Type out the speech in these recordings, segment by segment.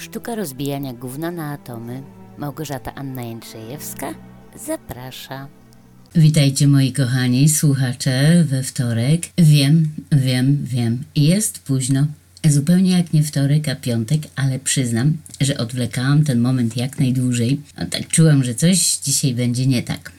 Sztuka rozbijania gówna na atomy. Małgorzata Anna Jędrzejewska zaprasza. Witajcie moi kochani słuchacze we wtorek. Wiem, wiem, wiem. Jest późno. Zupełnie jak nie wtorek, a piątek, ale przyznam, że odwlekałam ten moment jak najdłużej. Tak czułam, że coś dzisiaj będzie nie tak.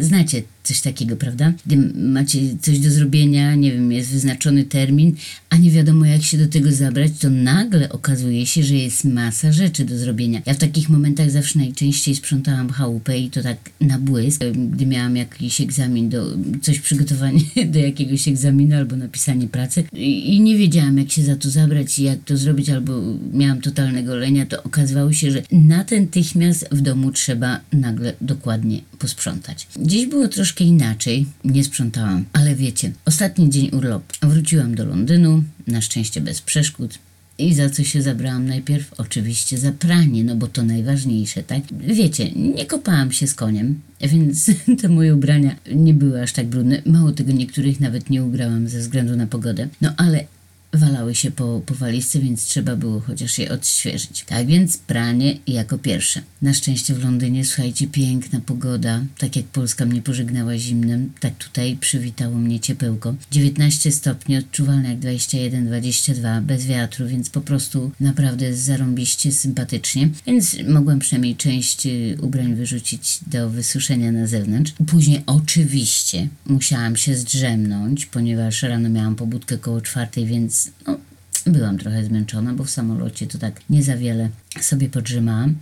Znacie coś takiego, prawda? Gdy macie coś do zrobienia, nie wiem, jest wyznaczony termin, a nie wiadomo jak się do tego zabrać, to nagle okazuje się, że jest masa rzeczy do zrobienia. Ja w takich momentach zawsze najczęściej sprzątałam chałupę i to tak na błysk, gdy miałam jakiś egzamin do, coś przygotowanie do jakiegoś egzaminu albo napisanie pracy i, nie wiedziałam jak się za to zabrać i jak to zrobić, albo miałam totalnego lenia, to okazywało się, że natychmiast w domu trzeba nagle dokładnie posprzątać. Dziś było troszkę inaczej, nie sprzątałam, ale wiecie, ostatni dzień urlopu. Wróciłam do Londynu, na szczęście bez przeszkód. I za co się zabrałam najpierw? Oczywiście za pranie, no bo to najważniejsze, tak? Wiecie, nie kopałam się z koniem, więc te moje ubrania nie były aż tak brudne. Mało tego, niektórych nawet nie ubrałam ze względu na pogodę. No ale walały się po, po walizce, więc trzeba było chociaż je odświeżyć. Tak więc pranie jako pierwsze. Na szczęście w Londynie, słuchajcie, piękna pogoda. Tak jak Polska mnie pożegnała zimnem, tak tutaj przywitało mnie ciepełko. 19 stopni, odczuwalne jak 21-22, bez wiatru, więc po prostu naprawdę zarąbiście sympatycznie. Więc mogłam przynajmniej część y, ubrań wyrzucić do wysuszenia na zewnątrz. Później oczywiście musiałam się zdrzemnąć, ponieważ rano miałam pobudkę koło czwartej, więc no, byłam trochę zmęczona, bo w samolocie to tak nie za wiele sobie podrzymałam.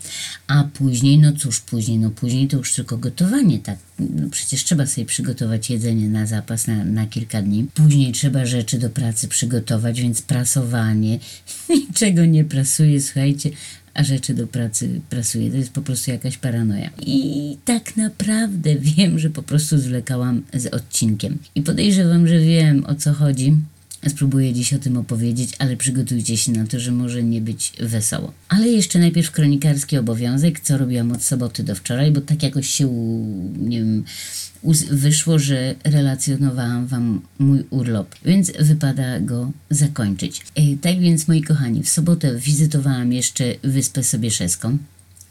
A później, no cóż, później, no później to już tylko gotowanie, tak. No przecież trzeba sobie przygotować jedzenie na zapas na, na kilka dni. Później trzeba rzeczy do pracy przygotować, więc prasowanie. Niczego nie prasuję, słuchajcie, a rzeczy do pracy prasuję. To jest po prostu jakaś paranoja. I tak naprawdę wiem, że po prostu zwlekałam z odcinkiem. I podejrzewam, że wiem o co chodzi. Spróbuję dziś o tym opowiedzieć, ale przygotujcie się na to, że może nie być wesoło. Ale jeszcze najpierw kronikarski obowiązek, co robiłam od soboty do wczoraj, bo tak jakoś się, nie wiem, wyszło, że relacjonowałam Wam mój urlop, więc wypada go zakończyć. Tak więc, moi kochani, w sobotę wizytowałam jeszcze Wyspę Sobieszewską.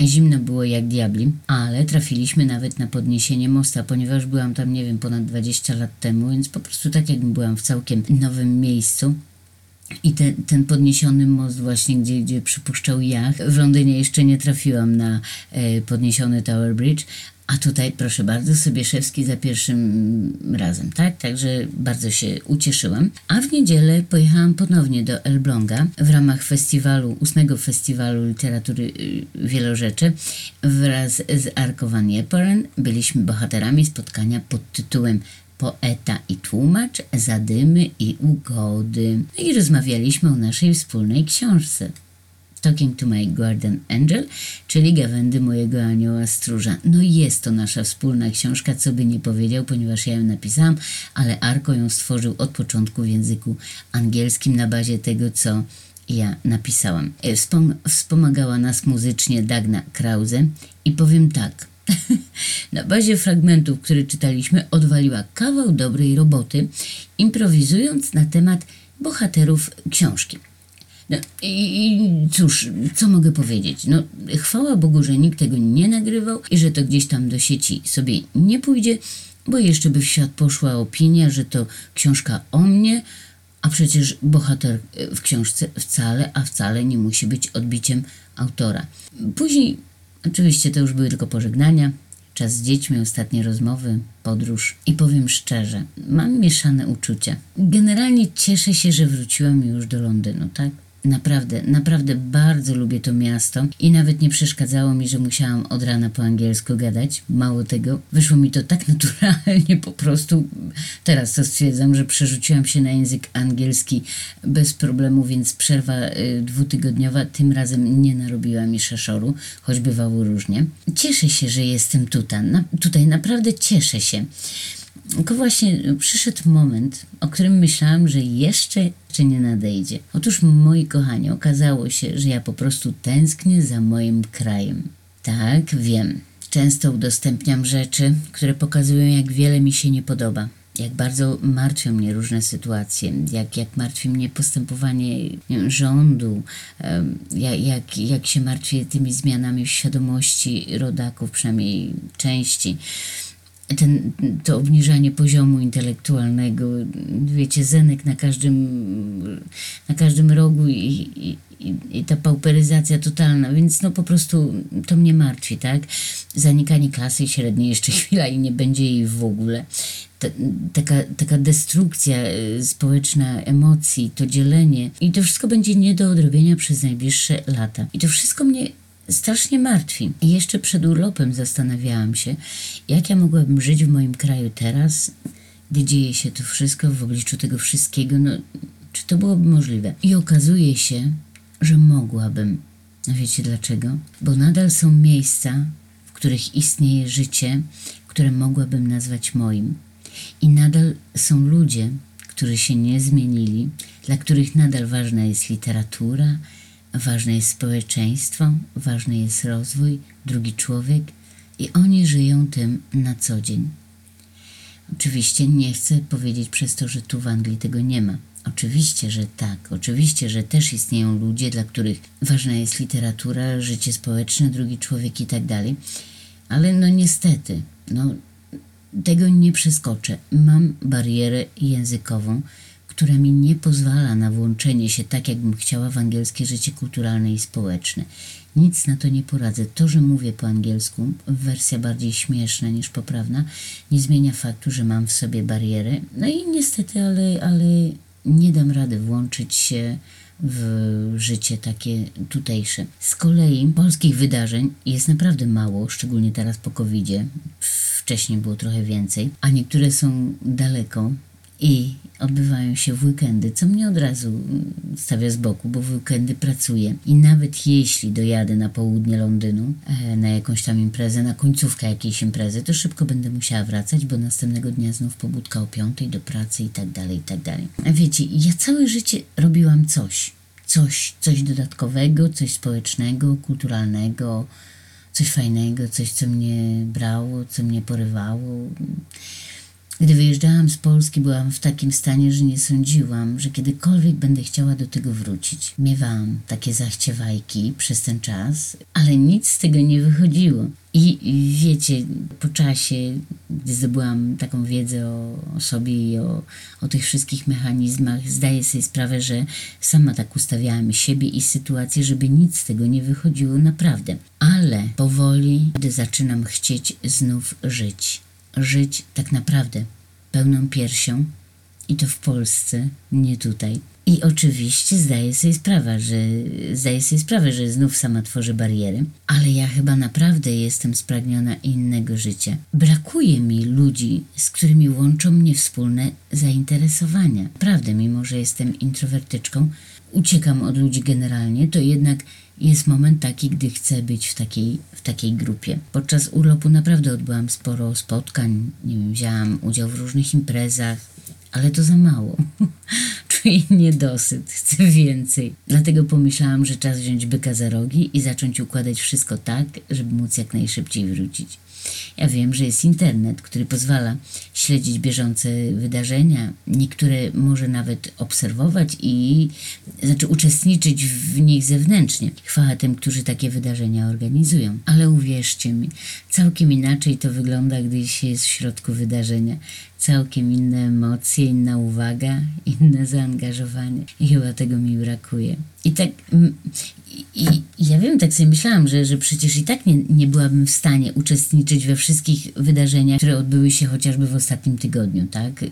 Zimno było jak diabli, ale trafiliśmy nawet na podniesienie mosta, ponieważ byłam tam, nie wiem, ponad 20 lat temu, więc po prostu tak jak byłam w całkiem nowym miejscu. I te, ten podniesiony most właśnie, gdzie, gdzie przypuszczał jach. W Londynie jeszcze nie trafiłam na e, podniesiony Tower Bridge, a tutaj, proszę bardzo, Sobieszewski za pierwszym razem, tak? Także bardzo się ucieszyłam. A w niedzielę pojechałam ponownie do Elbląga w ramach festiwalu, ósmego festiwalu literatury y, Wielorzeczy wraz z Arko van Jeperen. Byliśmy bohaterami spotkania pod tytułem Poeta i tłumacz, zadymy i ugody. No i rozmawialiśmy o naszej wspólnej książce. Talking to My Guardian Angel, czyli Gawędy mojego anioła stróża. No jest to nasza wspólna książka, co by nie powiedział, ponieważ ja ją napisałam, ale Arko ją stworzył od początku w języku angielskim na bazie tego, co ja napisałam. E, wspom wspomagała nas muzycznie Dagna Krause i powiem tak. Na bazie fragmentów, które czytaliśmy, odwaliła kawał dobrej roboty, improwizując na temat bohaterów książki. No i, i cóż, co mogę powiedzieć? No, chwała Bogu, że nikt tego nie nagrywał i że to gdzieś tam do sieci sobie nie pójdzie, bo jeszcze by w świat poszła opinia, że to książka o mnie, a przecież bohater w książce wcale, a wcale nie musi być odbiciem autora. Później, oczywiście to już były tylko pożegnania, czas z dziećmi, ostatnie rozmowy, podróż i powiem szczerze, mam mieszane uczucia. Generalnie cieszę się, że wróciłam już do Londynu, tak? Naprawdę, naprawdę bardzo lubię to miasto i nawet nie przeszkadzało mi, że musiałam od rana po angielsku gadać. Mało tego, wyszło mi to tak naturalnie po prostu. Teraz to stwierdzam, że przerzuciłam się na język angielski bez problemu, więc przerwa y, dwutygodniowa tym razem nie narobiła mi szeszoru, choć bywało różnie. Cieszę się, że jestem tutaj. Na, tutaj naprawdę cieszę się. Tylko właśnie przyszedł moment, o którym myślałam, że jeszcze, jeszcze nie nadejdzie. Otóż, moi kochani, okazało się, że ja po prostu tęsknię za moim krajem. Tak, wiem. Często udostępniam rzeczy, które pokazują, jak wiele mi się nie podoba. jak bardzo martwią mnie różne sytuacje, jak, jak martwi mnie postępowanie rządu, jak, jak, jak się martwię tymi zmianami w świadomości rodaków, przynajmniej części. Ten, to obniżanie poziomu intelektualnego, wiecie, Zenek na każdym, na każdym rogu i, i, i, ta pauperyzacja totalna, więc no po prostu to mnie martwi, tak? Zanikanie klasy średniej jeszcze chwila i nie będzie jej w ogóle. Ta, taka, taka destrukcja y, społeczna emocji, to dzielenie i to wszystko będzie nie do odrobienia przez najbliższe lata. I to wszystko mnie strasznie martwi. I jeszcze przed urlopem zastanawiałam się, jak ja mogłabym żyć w moim kraju teraz, gdy dzieje się to wszystko w obliczu tego wszystkiego. No, czy to byłoby możliwe? I okazuje się, że mogłabym. A wiecie dlaczego? Bo nadal są miejsca, w których istnieje życie, które mogłabym nazwać moim. I nadal są ludzie, którzy się nie zmienili, dla których nadal ważna jest literatura, ważne jest społeczeństwo, ważny jest rozwój, drugi człowiek i oni żyją tym na co dzień. Oczywiście nie chcę powiedzieć przez to, że tu w Anglii tego nie ma. Oczywiście, że tak. Oczywiście, że też istnieją ludzie, dla których ważna jest literatura, życie społeczne, drugi człowiek i tak dalej. Ale no niestety, no tego nie przeskoczę. Mam barierę językową, która mi nie pozwala na włączenie się tak, jakbym chciała w angielskie życie kulturalne i społeczne. Nic na to nie poradzę. To, że mówię po angielsku, wersja bardziej śmieszna niż poprawna, nie zmienia faktu, że mam w sobie barierę. No i niestety, ale, ale nie dam rady włączyć się w życie takie tutejsze. Z kolei polskich wydarzeń jest naprawdę mało, szczególnie teraz po covid -zie. Wcześniej było trochę więcej, a niektóre są daleko i odbywają się w weekendy, co mnie od razu stawia z boku, bo w weekendy pracuję i nawet jeśli dojadę na południe Londynu e, na jakąś tam imprezę, na końcówkę jakiejś imprezy, to szybko będę musiała wracać, bo następnego dnia znów pobudka o piątej do pracy i tak dalej, i tak dalej. Wiecie, ja całe życie robiłam coś, coś, coś dodatkowego, coś społecznego, kulturalnego, coś fajnego, coś, co mnie brało, co mnie porywało. Gdy wyjeżdżałam z Polski, byłam w takim stanie, że nie sądziłam, że kiedykolwiek będę chciała do tego wrócić. Miewałam takie zachciewajki przez ten czas, ale nic z tego nie wychodziło. I wiecie, po czasie, gdy zdobyłam taką wiedzę o, sobie i o, o tych wszystkich mechanizmach, zdaję sobie sprawę, że sama tak ustawiałam siebie i sytuację, żeby nic z tego nie wychodziło naprawdę. Ale powoli, gdy zaczynam chcieć znów żyć żyć tak naprawdę pełną piersią i to w Polsce, nie tutaj. I oczywiście zdaję sobie sprawę, że zdaję sobie sprawę, że znów sama tworzę bariery, ale ja chyba naprawdę jestem spragniona innego życia. Brakuje mi ludzi, z którymi łączą mnie wspólne zainteresowania. Prawdę, mimo że jestem introwertyczką, uciekam od ludzi generalnie, to jednak jest moment taki, gdy chcę być w takiej, w takiej grupie. Podczas urlopu naprawdę odbyłam sporo spotkań, nie wiem, wzięłam udział w różnych imprezach, ale to za mało. Czuję niedosyt, chcę więcej. Dlatego pomyślałam, że czas wziąć byka za rogi i zacząć układać wszystko tak, żeby móc jak najszybciej wrócić. Ja wiem, że jest internet, który pozwala śledzić bieżące wydarzenia, niektóre może nawet obserwować i znaczy uczestniczyć w nich zewnętrznie. Chwała tym, którzy takie wydarzenia organizują. Ale uwierzcie mi, całkiem inaczej to wygląda, gdy się jest w środku wydarzenia. Całkiem inne emocje, inna uwaga, inne zaangażowanie. I chyba tego mi brakuje. I tak i, ja wiem, tak sobie myślałam, że, że przecież i tak nie, nie byłabym w stanie uczestniczyć we wszystkich wydarzeniach, które odbyły się chociażby w ostatnim tygodniu, tak?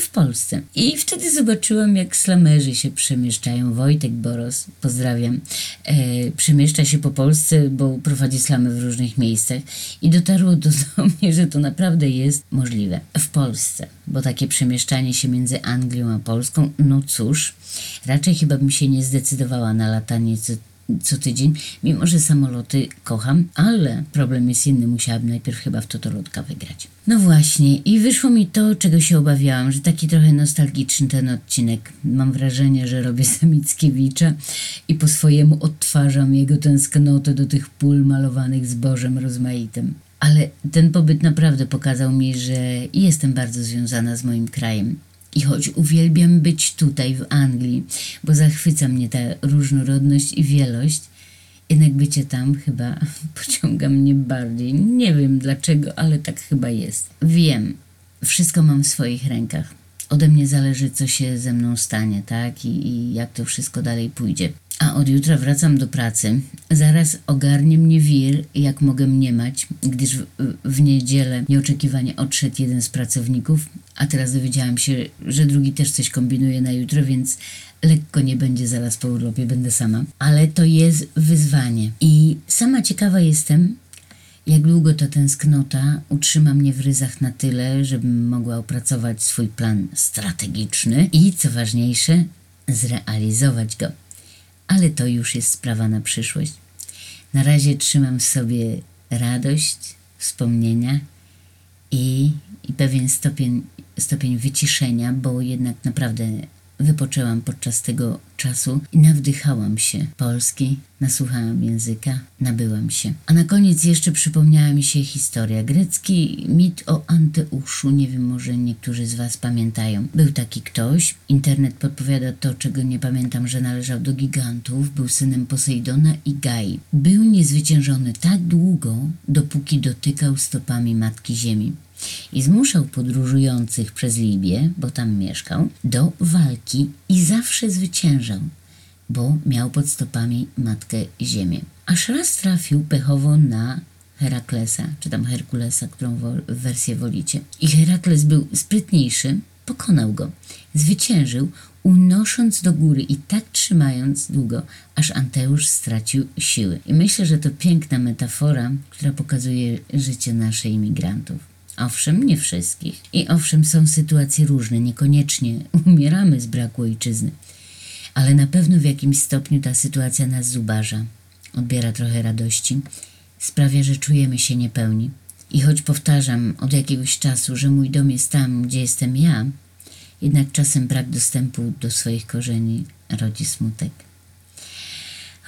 W Polsce. I wtedy zobaczyłam, jak slamerzy się przemieszczają. Wojtek Boros, pozdrawiam, e, przemieszcza się po Polsce, bo prowadzi slamy w różnych miejscach. I dotarło do, do mnie, że to naprawdę jest możliwe. W Polsce, bo takie przemieszczanie się między Anglią a Polską, no cóż, raczej chyba bym się nie zdecydowała na latanie co co tydzień, mimo że samoloty kocham, ale problem jest inny, musiałabym najpierw chyba w Totolotka wygrać. No właśnie, i wyszło mi to, czego się obawiałam, że taki trochę nostalgiczny ten odcinek. Mam wrażenie, że robię Samickiewicza i po swojemu odtwarzam jego tęsknotę do tych pól malowanych zbożem rozmaitym. Ale ten pobyt naprawdę pokazał mi, że jestem bardzo związana z moim krajem. I choć uwielbiam być tutaj w Anglii, bo zachwyca mnie ta różnorodność i wielość, jednak bycie tam chyba pociąga mnie bardziej. Nie wiem dlaczego, ale tak chyba jest. Wiem, wszystko mam w swoich rękach. Ode mnie zależy, co się ze mną stanie, tak? I, I jak to wszystko dalej pójdzie. A od jutra wracam do pracy. Zaraz ogarnie mnie wir, jak mogę mniemać, gdyż w, w niedzielę nieoczekiwanie odszedł jeden z pracowników, a teraz dowiedziałam się, że drugi też coś kombinuje na jutro, więc lekko nie będzie zaraz po urlopie, będę sama. Ale to jest wyzwanie. I sama ciekawa jestem, jak długo ta tęsknota utrzyma mnie w ryzach na tyle, żebym mogła opracować swój plan strategiczny i, co ważniejsze, zrealizować go. Ale to już jest sprawa na przyszłość. Na razie trzymam w sobie radość, wspomnienia i, i pewien stopień, stopień wyciszenia, bo jednak naprawdę wypoczęłam podczas tego czasu i nawdychałam się Polski, nasłuchałam języka, nabyłam się. A na koniec jeszcze przypomniała mi się historia. Grecki mit o Anteuszu, nie wiem, może niektórzy z Was pamiętają. Był taki ktoś, internet podpowiada to, czego nie pamiętam, że należał do gigantów, był synem Posejdona i Gai. Był niezwyciężony tak długo, dopóki dotykał stopami Matki Ziemi i zmuszał podróżujących przez Libię, bo tam mieszkał, do walki i zawsze zwyciężał, bo miał pod stopami Matkę Ziemię. Aż raz trafił pechowo na Heraklesa, czy tam Herkulesa, którą wersję wolicie. I Herakles był sprytniejszy, pokonał go, zwyciężył, unosząc do góry i tak trzymając długo, aż Anteusz stracił siły. I myślę, że to piękna metafora, która pokazuje życie naszych imigrantów. Owszem, nie wszystkich. I owszem, są sytuacje różne, niekoniecznie umieramy z braku ojczyzny. Ale na pewno w jakimś stopniu ta sytuacja nas zubaża, odbiera trochę radości, sprawia, że czujemy się niepełni. I choć powtarzam od jakiegoś czasu, że mój dom jest tam, gdzie jestem ja, jednak czasem brak dostępu do swoich korzeni rodzi smutek.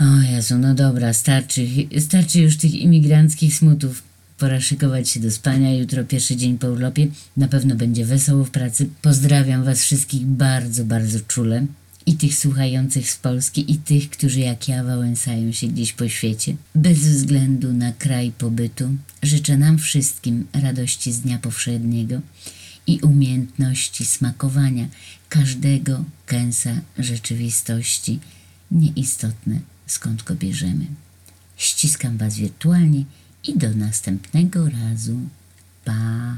O Jezu, no dobra, starczy, starczy już tych imigranckich smutów. Pora szykować się do spania. Jutro pierwszy dzień po urlopie. Na pewno będzie wesoło w pracy. Pozdrawiam Was wszystkich bardzo, bardzo czule. I tych słuchających z Polski, i tych, którzy jak ja wałęsają się gdzieś po świecie. Bez względu na kraj pobytu, życzę nam wszystkim radości z dnia powszedniego i umiejętności smakowania każdego kęsa rzeczywistości, nieistotne skąd go bierzemy. Ściskam Was wirtualnie i do następnego razu. Pa!